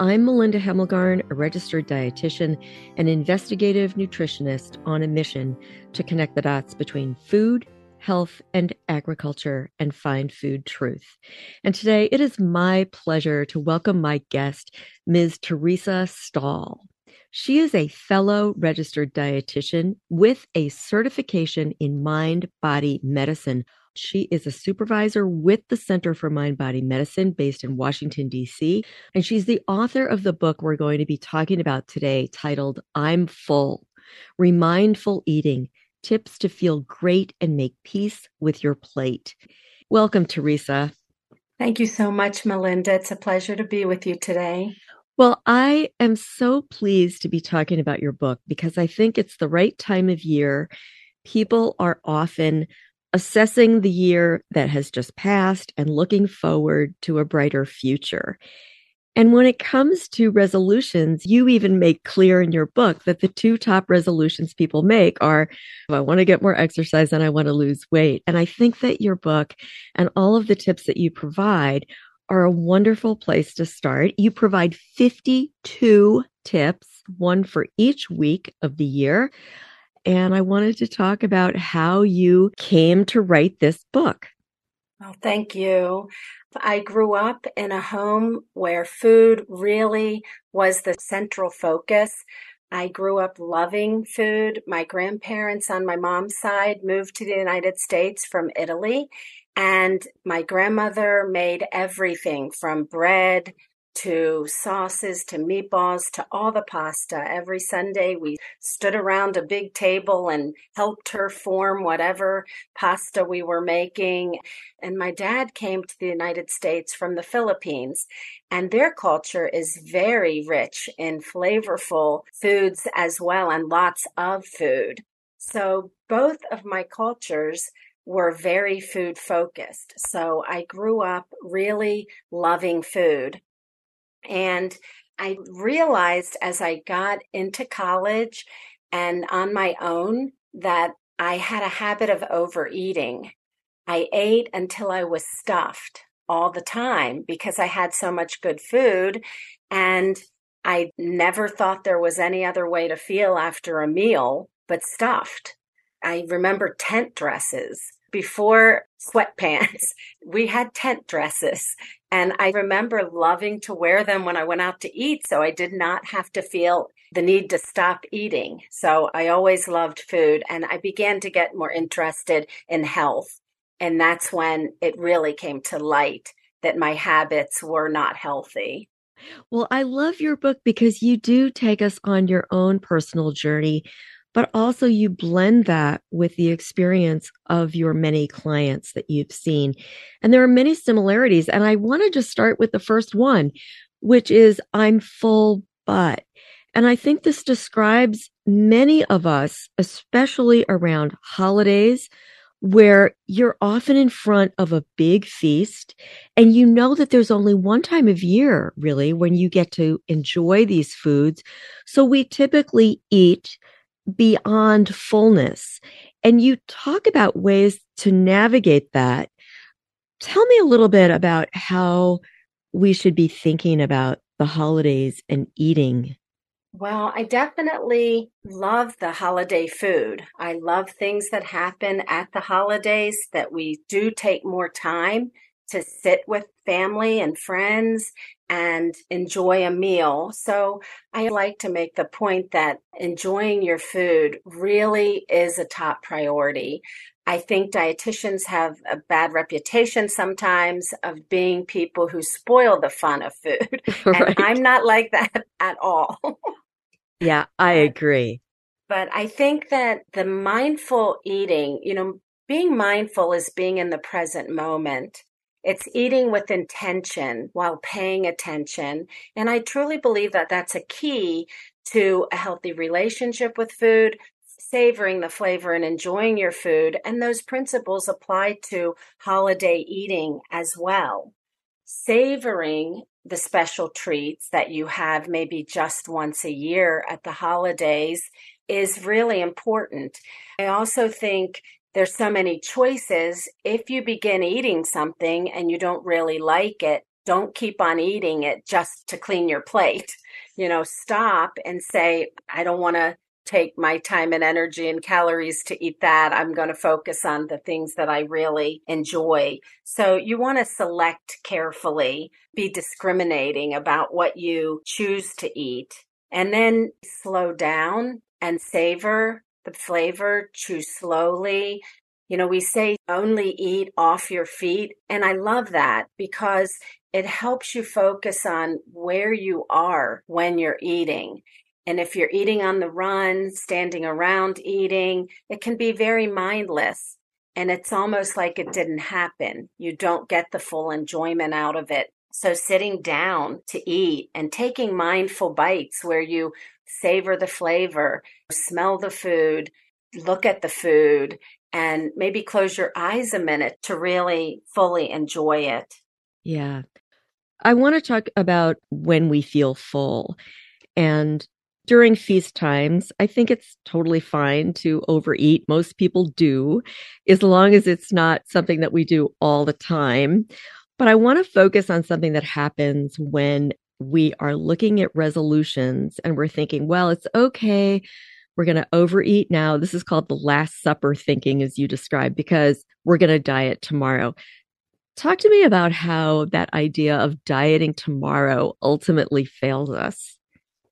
I'm Melinda Hemmelgarn, a registered dietitian and investigative nutritionist on a mission to connect the dots between food, health, and agriculture and find food truth. And today it is my pleasure to welcome my guest, Ms. Teresa Stahl. She is a fellow registered dietitian with a certification in mind body medicine she is a supervisor with the Center for Mind Body Medicine based in Washington, D.C. And she's the author of the book we're going to be talking about today titled I'm Full Remindful Eating Tips to Feel Great and Make Peace with Your Plate. Welcome, Teresa. Thank you so much, Melinda. It's a pleasure to be with you today. Well, I am so pleased to be talking about your book because I think it's the right time of year. People are often assessing the year that has just passed and looking forward to a brighter future. And when it comes to resolutions, you even make clear in your book that the two top resolutions people make are I want to get more exercise and I want to lose weight. And I think that your book and all of the tips that you provide are a wonderful place to start. You provide 52 tips, one for each week of the year and I wanted to talk about how you came to write this book. Well, thank you. I grew up in a home where food really was the central focus. I grew up loving food. My grandparents on my mom's side moved to the United States from Italy, and my grandmother made everything from bread to sauces to meatballs to all the pasta. Every Sunday we stood around a big table and helped her form whatever pasta we were making. And my dad came to the United States from the Philippines, and their culture is very rich in flavorful foods as well, and lots of food. So both of my cultures were very food focused. So I grew up really loving food. And I realized as I got into college and on my own that I had a habit of overeating. I ate until I was stuffed all the time because I had so much good food. And I never thought there was any other way to feel after a meal but stuffed. I remember tent dresses before sweatpants. We had tent dresses and I remember loving to wear them when I went out to eat. So I did not have to feel the need to stop eating. So I always loved food and I began to get more interested in health. And that's when it really came to light that my habits were not healthy. Well, I love your book because you do take us on your own personal journey but also you blend that with the experience of your many clients that you've seen. And there are many similarities. And I want to just start with the first one, which is I'm full but. And I think this describes many of us, especially around holidays, where you're often in front of a big feast and you know that there's only one time of year really when you get to enjoy these foods. So we typically eat beyond fullness. And you talk about ways to navigate that. Tell me a little bit about how we should be thinking about the holidays and eating. Well, I definitely love the holiday food. I love things that happen at the holidays that we do take more time to sit with family and friends and enjoy a meal. So I like to make the point that enjoying your food really is a top priority. I think dietitians have a bad reputation sometimes of being people who spoil the fun of food. right. And I'm not like that at all. yeah, I agree. But I think that the mindful eating, you know, being mindful is being in the present moment. It's eating with intention while paying attention. And I truly believe that that's a key to a healthy relationship with food, savoring the flavor and enjoying your food. And those principles apply to holiday eating as well. Savoring the special treats that you have maybe just once a year at the holidays is really important. I also think there's so many choices. If you begin eating something and you don't really like it, don't keep on eating it just to clean your plate. You know, stop and say, I don't want to take my time and energy and calories to eat that. I'm going to focus on the things that I really enjoy. So you want to select carefully, be discriminating about what you choose to eat, and then slow down and savor the flavor, chew slowly. You know, we say only eat off your feet. And I love that because it helps you focus on where you are when you're eating. And if you're eating on the run, standing around eating, it can be very mindless. And it's almost like it didn't happen. You don't get the full enjoyment out of it. So, sitting down to eat and taking mindful bites where you savor the flavor, smell the food, look at the food, and maybe close your eyes a minute to really fully enjoy it. Yeah. I want to talk about when we feel full. And during feast times, I think it's totally fine to overeat. Most people do, as long as it's not something that we do all the time. But I want to focus on something that happens when we are looking at resolutions and we're thinking, well, it's okay. We're going to overeat now. This is called the Last Supper thinking, as you described, because we're going to diet tomorrow. Talk to me about how that idea of dieting tomorrow ultimately fails us.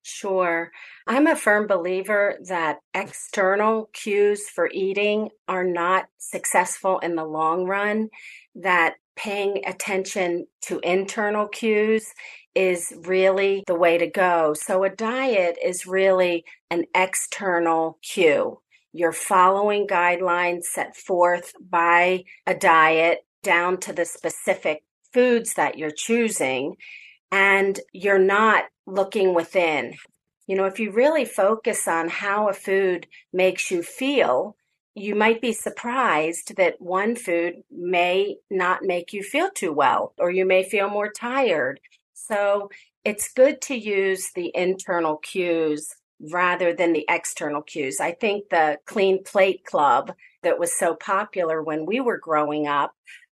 Sure. I'm a firm believer that external cues for eating are not successful in the long run, that paying attention to internal cues is really the way to go. So a diet is really an external cue. You're following guidelines set forth by a diet down to the specific foods that you're choosing, and you're not looking within. You know, if you really focus on how a food makes you feel, you might be surprised that one food may not make you feel too well, or you may feel more tired, so it's good to use the internal cues rather than the external cues. I think the Clean Plate Club that was so popular when we were growing up,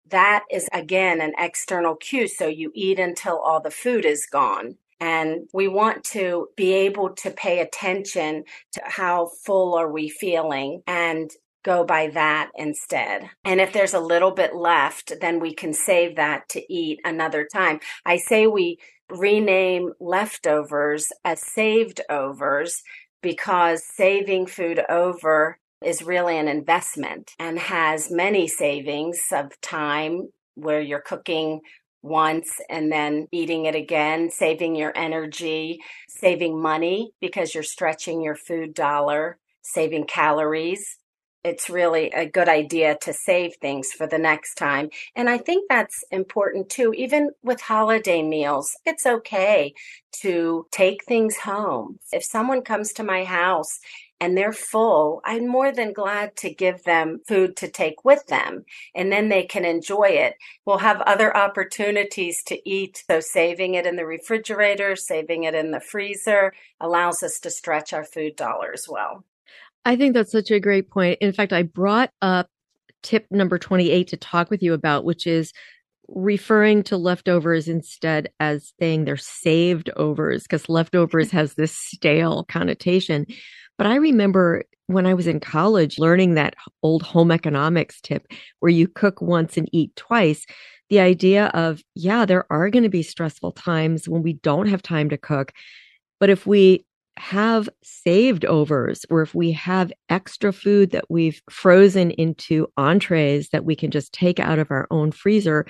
that is again an external cue. So you eat until all the food is gone. And we want to be able to pay attention to how full are we feeling and go by that instead. And if there's a little bit left, then we can save that to eat another time. I say we rename leftovers as saved overs because saving food over is really an investment and has many savings of time where you're cooking once and then eating it again, saving your energy, saving money because you're stretching your food dollar, saving calories it's really a good idea to save things for the next time. And I think that's important too. Even with holiday meals, it's okay to take things home. If someone comes to my house and they're full, I'm more than glad to give them food to take with them and then they can enjoy it. We'll have other opportunities to eat. So saving it in the refrigerator, saving it in the freezer allows us to stretch our food dollar as well. I think that's such a great point. In fact, I brought up tip number 28 to talk with you about, which is referring to leftovers instead as saying they're saved overs, because leftovers has this stale connotation. But I remember when I was in college learning that old home economics tip where you cook once and eat twice. The idea of, yeah, there are going to be stressful times when we don't have time to cook. But if we have saved overs or if we have extra food that we've frozen into entrees that we can just take out of our own freezer,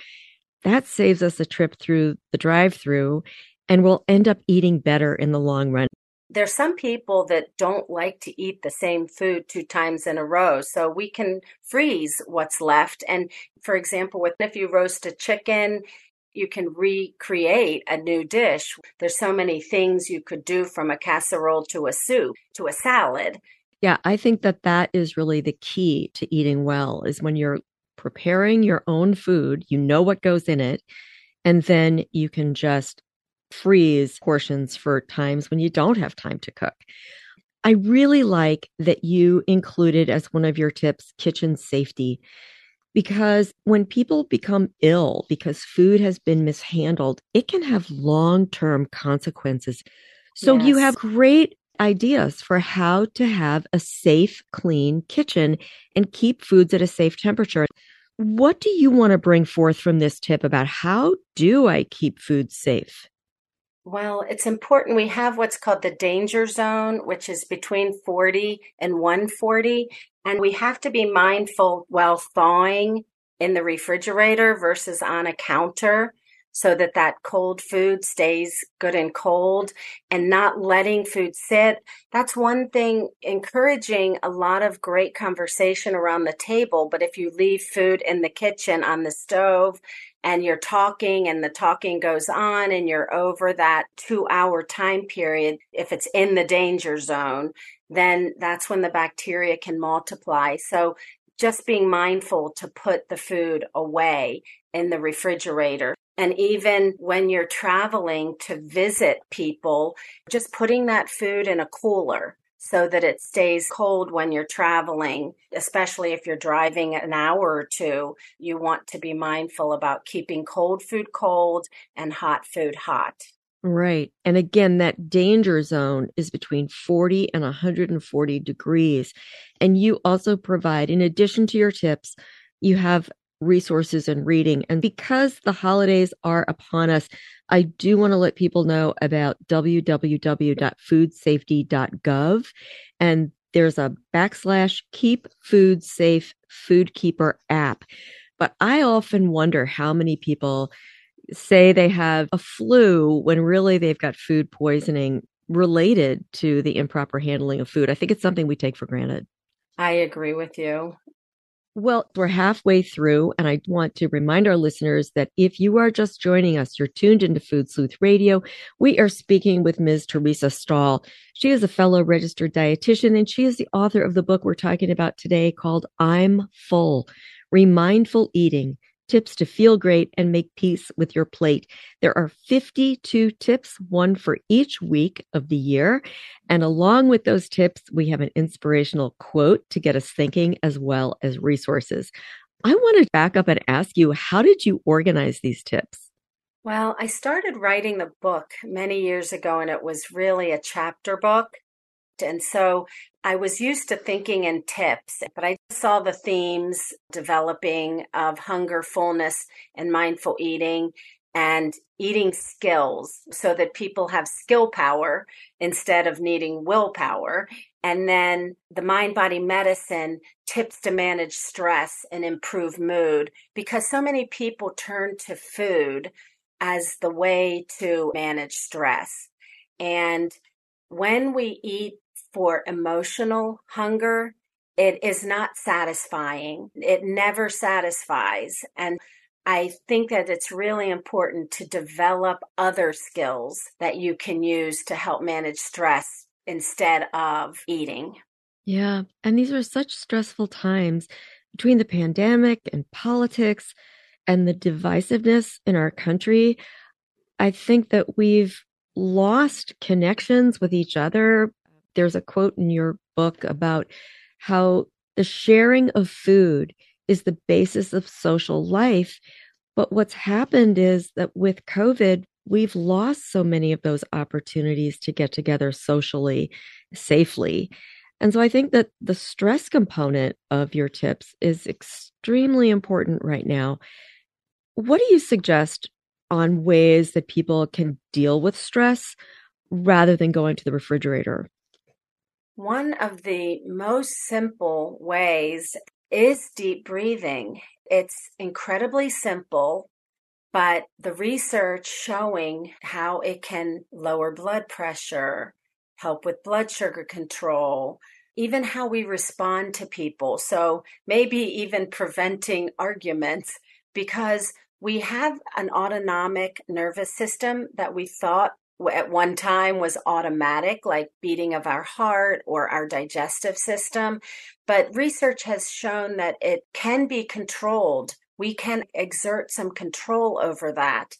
that saves us a trip through the drive through and we'll end up eating better in the long run. There's some people that don't like to eat the same food two times in a row. So we can freeze what's left. And for example, with if you roast a chicken, you can recreate a new dish. There's so many things you could do from a casserole to a soup to a salad. Yeah, I think that that is really the key to eating well is when you're preparing your own food, you know what goes in it, and then you can just freeze portions for times when you don't have time to cook. I really like that you included as one of your tips kitchen safety because when people become ill because food has been mishandled, it can have long term consequences. So yes. you have great ideas for how to have a safe, clean kitchen and keep foods at a safe temperature. What do you want to bring forth from this tip about how do I keep food safe? Well, it's important. We have what's called the danger zone, which is between 40 and 140. And we have to be mindful while thawing in the refrigerator versus on a counter so that that cold food stays good and cold and not letting food sit. That's one thing encouraging a lot of great conversation around the table. But if you leave food in the kitchen on the stove and you're talking and the talking goes on and you're over that two hour time period, if it's in the danger zone, then that's when the bacteria can multiply. So just being mindful to put the food away in the refrigerator. And even when you're traveling to visit people, just putting that food in a cooler so that it stays cold when you're traveling, especially if you're driving an hour or two. You want to be mindful about keeping cold food cold and hot food hot. Right. And again, that danger zone is between 40 and 140 degrees. And you also provide, in addition to your tips, you have resources and reading. And because the holidays are upon us, I do want to let people know about www.foodsafety.gov. And there's a backslash keep food safe food keeper app. But I often wonder how many people say they have a flu when really they've got food poisoning related to the improper handling of food. I think it's something we take for granted. I agree with you. Well, we're halfway through, and I want to remind our listeners that if you are just joining us, you're tuned into Food Sleuth Radio. We are speaking with Ms. Teresa Stahl. She is a fellow registered dietitian, and she is the author of the book we're talking about today called I'm Full Remindful Eating tips to feel great and make peace with your plate. There are 52 tips, one for each week of the year. And along with those tips, we have an inspirational quote to get us thinking as well as resources. I want to back up and ask you, how did you organize these tips? Well, I started writing the book many years ago, and it was really a chapter book. And so I was used to thinking in tips, but I saw the themes developing of hunger, fullness, and mindful eating and eating skills so that people have skill power instead of needing willpower. And then the mind body medicine tips to manage stress and improve mood because so many people turn to food as the way to manage stress. And when we eat for emotional hunger, it is not satisfying. It never satisfies. And I think that it's really important to develop other skills that you can use to help manage stress instead of eating. Yeah. And these are such stressful times between the pandemic and politics and the divisiveness in our country. I think that we've lost connections with each other there's a quote in your book about how the sharing of food is the basis of social life. But what's happened is that with COVID, we've lost so many of those opportunities to get together socially, safely. And so I think that the stress component of your tips is extremely important right now. What do you suggest on ways that people can deal with stress rather than going to the refrigerator? One of the most simple ways is deep breathing. It's incredibly simple, but the research showing how it can lower blood pressure, help with blood sugar control, even how we respond to people. So maybe even preventing arguments because we have an autonomic nervous system that we thought at one time was automatic, like beating of our heart or our digestive system. But research has shown that it can be controlled. We can exert some control over that.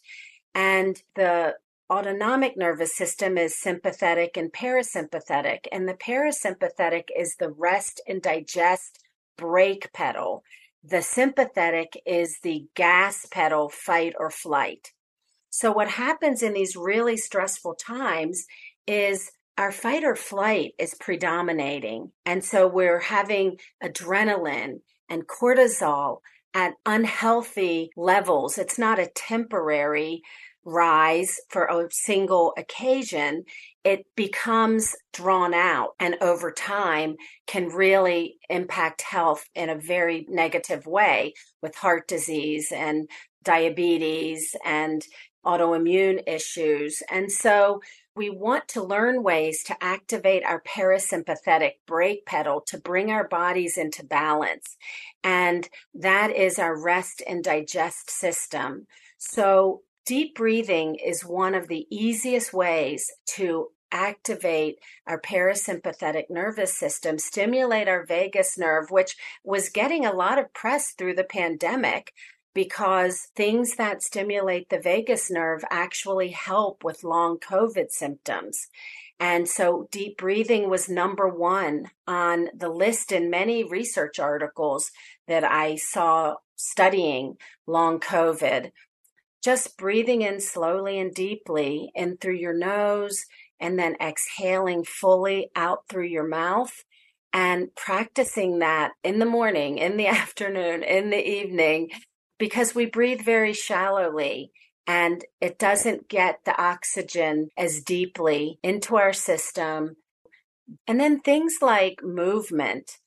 And the autonomic nervous system is sympathetic and parasympathetic. And the parasympathetic is the rest and digest brake pedal. The sympathetic is the gas pedal, fight or flight. So, what happens in these really stressful times is our fight or flight is predominating. And so we're having adrenaline and cortisol at unhealthy levels. It's not a temporary rise for a single occasion, it becomes drawn out and over time can really impact health in a very negative way with heart disease and diabetes and autoimmune issues. And so we want to learn ways to activate our parasympathetic brake pedal to bring our bodies into balance. And that is our rest and digest system. So deep breathing is one of the easiest ways to activate our parasympathetic nervous system, stimulate our vagus nerve, which was getting a lot of press through the pandemic because things that stimulate the vagus nerve actually help with long COVID symptoms. And so deep breathing was number one on the list in many research articles that I saw studying long COVID. Just breathing in slowly and deeply in through your nose and then exhaling fully out through your mouth and practicing that in the morning, in the afternoon, in the evening because we breathe very shallowly and it doesn't get the oxygen as deeply into our system. And then things like movement,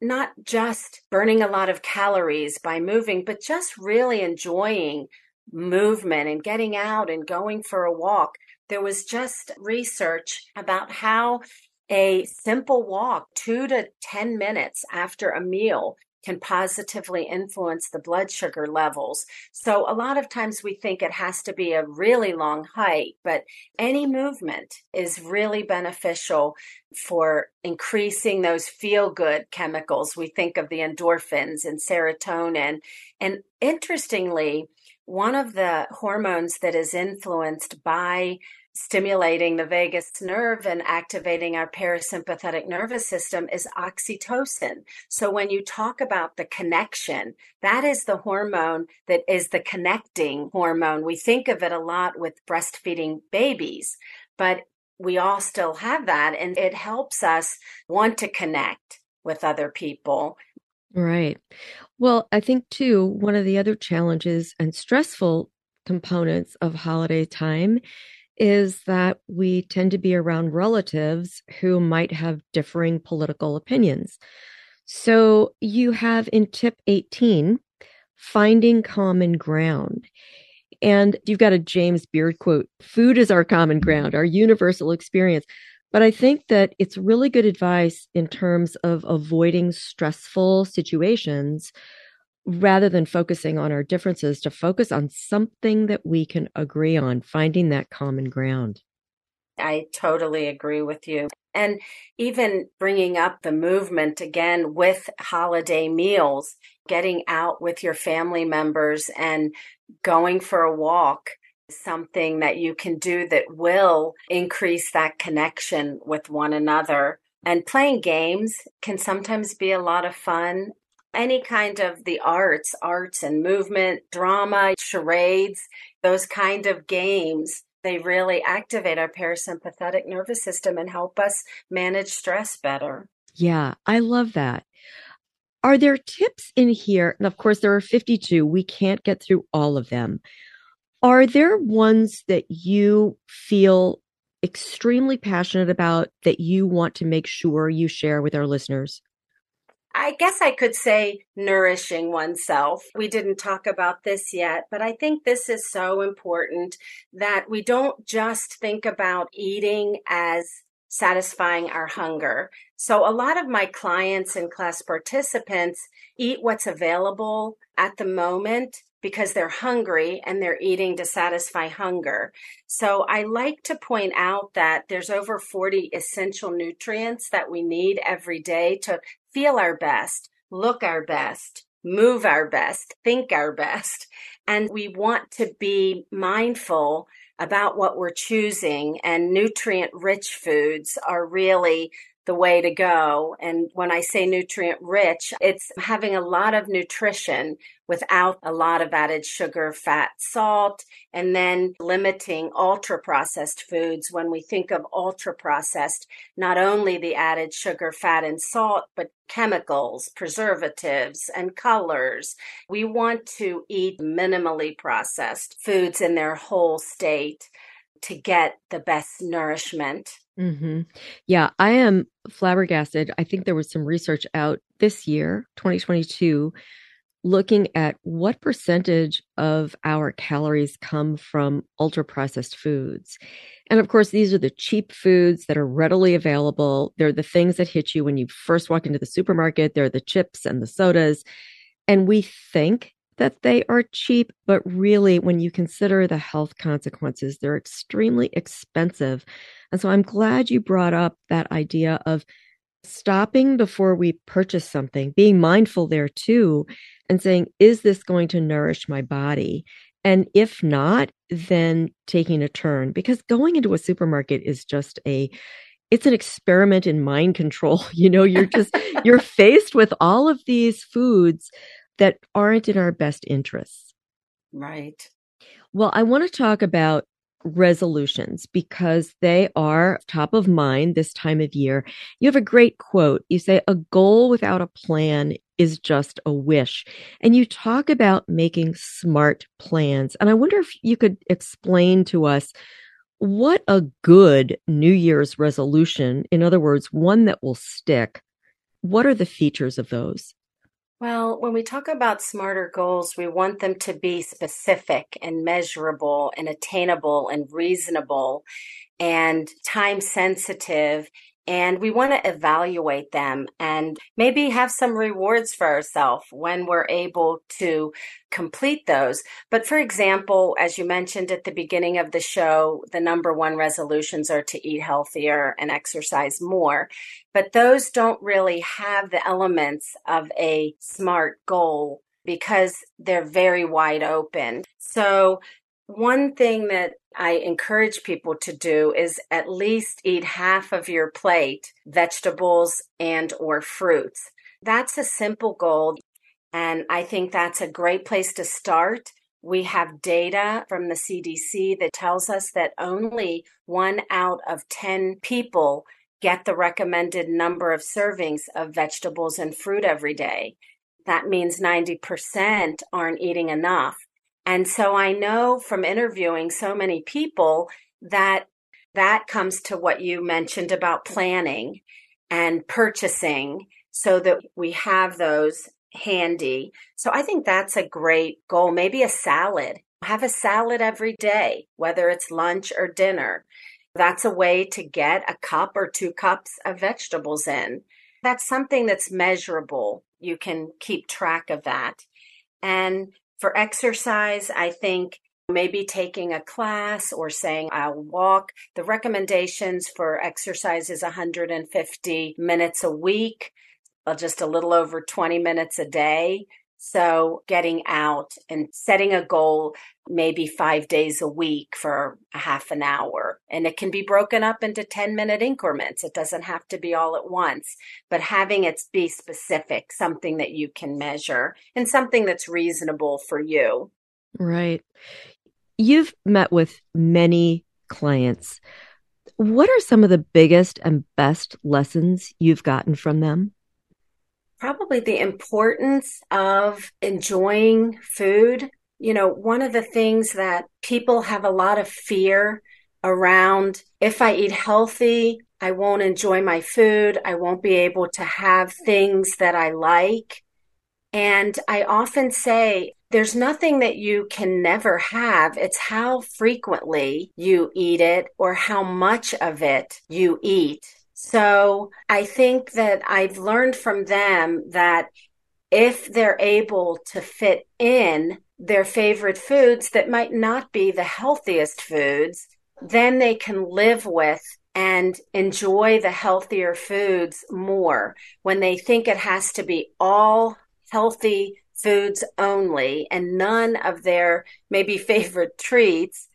not just burning a lot of calories by moving, but just really enjoying movement and getting out and going for a walk. There was just research about how a simple walk, two to 10 minutes after a meal, can positively influence the blood sugar levels. So a lot of times we think it has to be a really long hike, but any movement is really beneficial for increasing those feel good chemicals. We think of the endorphins and serotonin. And interestingly, one of the hormones that is influenced by stimulating the vagus nerve and activating our parasympathetic nervous system is oxytocin. So when you talk about the connection, that is the hormone that is the connecting hormone. We think of it a lot with breastfeeding babies, but we all still have that and it helps us want to connect with other people. Right. Well, I think too, one of the other challenges and stressful components of holiday time is that we tend to be around relatives who might have differing political opinions. So you have in tip 18, finding common ground. And you've got a James Beard quote food is our common ground, our universal experience. But I think that it's really good advice in terms of avoiding stressful situations rather than focusing on our differences, to focus on something that we can agree on, finding that common ground. I totally agree with you. And even bringing up the movement again with holiday meals, getting out with your family members and going for a walk something that you can do that will increase that connection with one another. And playing games can sometimes be a lot of fun any kind of the arts, arts and movement, drama, charades, those kind of games, they really activate our parasympathetic nervous system and help us manage stress better. Yeah, I love that. Are there tips in here? And of course, there are 52. We can't get through all of them. Are there ones that you feel extremely passionate about that you want to make sure you share with our listeners? I guess I could say nourishing oneself. We didn't talk about this yet, but I think this is so important that we don't just think about eating as satisfying our hunger. So a lot of my clients and class participants eat what's available at the moment because they're hungry and they're eating to satisfy hunger. So I like to point out that there's over 40 essential nutrients that we need every day to feel our best, look our best, move our best, think our best. And we want to be mindful about what we're choosing and nutrient rich foods are really the way to go. And when I say nutrient rich, it's having a lot of nutrition without a lot of added sugar, fat, salt, and then limiting ultra processed foods. When we think of ultra processed, not only the added sugar, fat, and salt, but chemicals, preservatives, and colors. We want to eat minimally processed foods in their whole state to get the best nourishment. Mm-hmm. Yeah, I am flabbergasted. I think there was some research out this year, 2022, looking at what percentage of our calories come from ultra processed foods. And of course, these are the cheap foods that are readily available. They're the things that hit you when you first walk into the supermarket. They're the chips and the sodas. And we think that they are cheap, but really, when you consider the health consequences, they're extremely expensive. And so I'm glad you brought up that idea of stopping before we purchase something, being mindful there too, and saying, is this going to nourish my body? And if not, then taking a turn because going into a supermarket is just a it's an experiment in mind control. You know, you're just you're faced with all of these foods that aren't in our best interests. Right. Well, I want to talk about resolutions because they are top of mind this time of year. You have a great quote. You say, A goal without a plan is just a wish. And you talk about making smart plans. And I wonder if you could explain to us what a good New Year's resolution, in other words, one that will stick, what are the features of those? Well, when we talk about smarter goals, we want them to be specific and measurable and attainable and reasonable and time sensitive and we want to evaluate them and maybe have some rewards for ourselves when we're able to complete those. But for example, as you mentioned at the beginning of the show, the number one resolutions are to eat healthier and exercise more. But those don't really have the elements of a SMART goal because they're very wide open. So one thing that I encourage people to do is at least eat half of your plate vegetables and or fruits. That's a simple goal and I think that's a great place to start. We have data from the CDC that tells us that only 1 out of 10 people get the recommended number of servings of vegetables and fruit every day. That means 90% aren't eating enough. And so I know from interviewing so many people that that comes to what you mentioned about planning and purchasing so that we have those handy. So I think that's a great goal. Maybe a salad. Have a salad every day, whether it's lunch or dinner. That's a way to get a cup or two cups of vegetables in. That's something that's measurable. You can keep track of that. And for exercise, I think maybe taking a class or saying I'll walk. The recommendations for exercise is 150 minutes a week, uh, just a little over 20 minutes a day. So getting out and setting a goal, maybe five days a week for a half an hour. And it can be broken up into 10 minute increments. It doesn't have to be all at once, but having it be specific, something that you can measure and something that's reasonable for you. Right. You've met with many clients. What are some of the biggest and best lessons you've gotten from them? Probably the importance of enjoying food. You know, one of the things that people have a lot of fear around if I eat healthy, I won't enjoy my food. I won't be able to have things that I like. And I often say, there's nothing that you can never have. It's how frequently you eat it or how much of it you eat. So I think that I've learned from them that if they're able to fit in their favorite foods that might not be the healthiest foods, then they can live with and enjoy the healthier foods more when they think it has to be all healthy foods only and none of their maybe favorite treats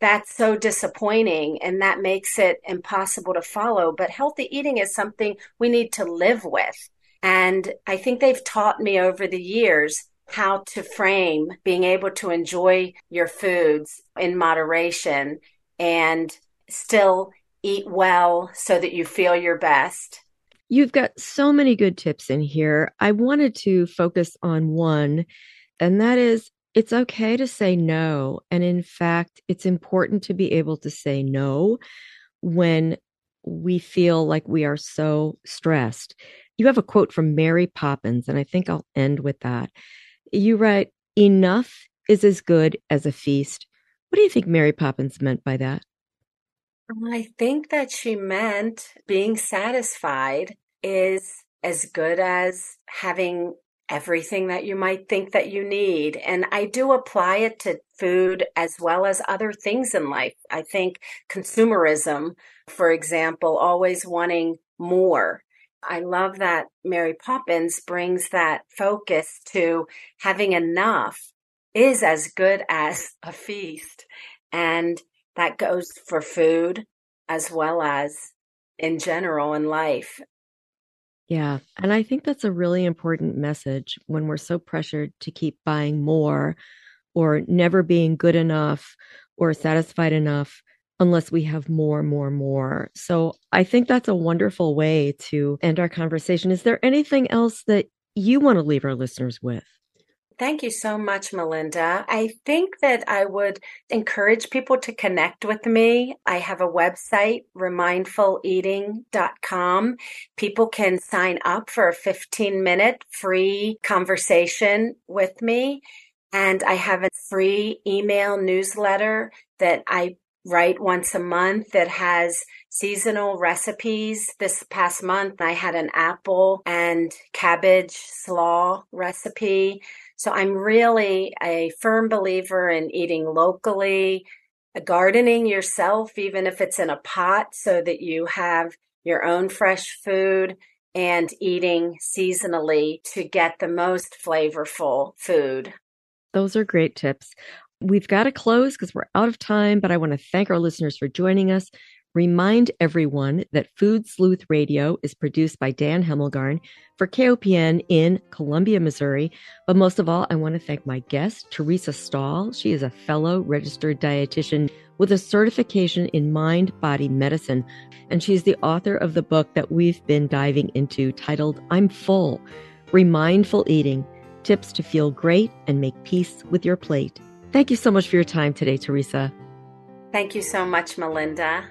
that's so disappointing and that makes it impossible to follow but healthy eating is something we need to live with and i think they've taught me over the years how to frame being able to enjoy your foods in moderation and still eat well so that you feel your best. You've got so many good tips in here. I wanted to focus on one, and that is it's okay to say no. And in fact, it's important to be able to say no when we feel like we are so stressed. You have a quote from Mary Poppins, and I think I'll end with that. You write, Enough is as good as a feast. What do you think Mary Poppins meant by that? I think that she meant being satisfied is as good as having everything that you might think that you need. And I do apply it to food as well as other things in life. I think consumerism, for example, always wanting more. I love that Mary Poppins brings that focus to having enough is as good as a feast. And that goes for food as well as in general in life. Yeah. And I think that's a really important message when we're so pressured to keep buying more or never being good enough or satisfied enough unless we have more, more, more. So I think that's a wonderful way to end our conversation. Is there anything else that you want to leave our listeners with? Thank you so much, Melinda. I think that I would encourage people to connect with me. I have a website, remindfuleating.com. People can sign up for a 15 minute free conversation with me. And I have a free email newsletter that I write once a month that has seasonal recipes. This past month, I had an apple and cabbage slaw recipe. So I'm really a firm believer in eating locally, uh, gardening yourself, even if it's in a pot, so that you have your own fresh food and eating seasonally to get the most flavorful food. Those are great tips. We've got to close because we're out of time, but I want to thank our listeners for joining us. Remind everyone that Food Sleuth Radio is produced by Dan Hemmelgarn for KOPN in Columbia, Missouri. But most of all, I want to thank my guest, Teresa Stahl. She is a fellow registered dietitian with a certification in mind body medicine. And she's the author of the book that we've been diving into titled I'm Full Remindful Eating Tips to Feel Great and Make Peace with Your Plate. Thank you so much for your time today, Teresa. Thank you so much, Melinda.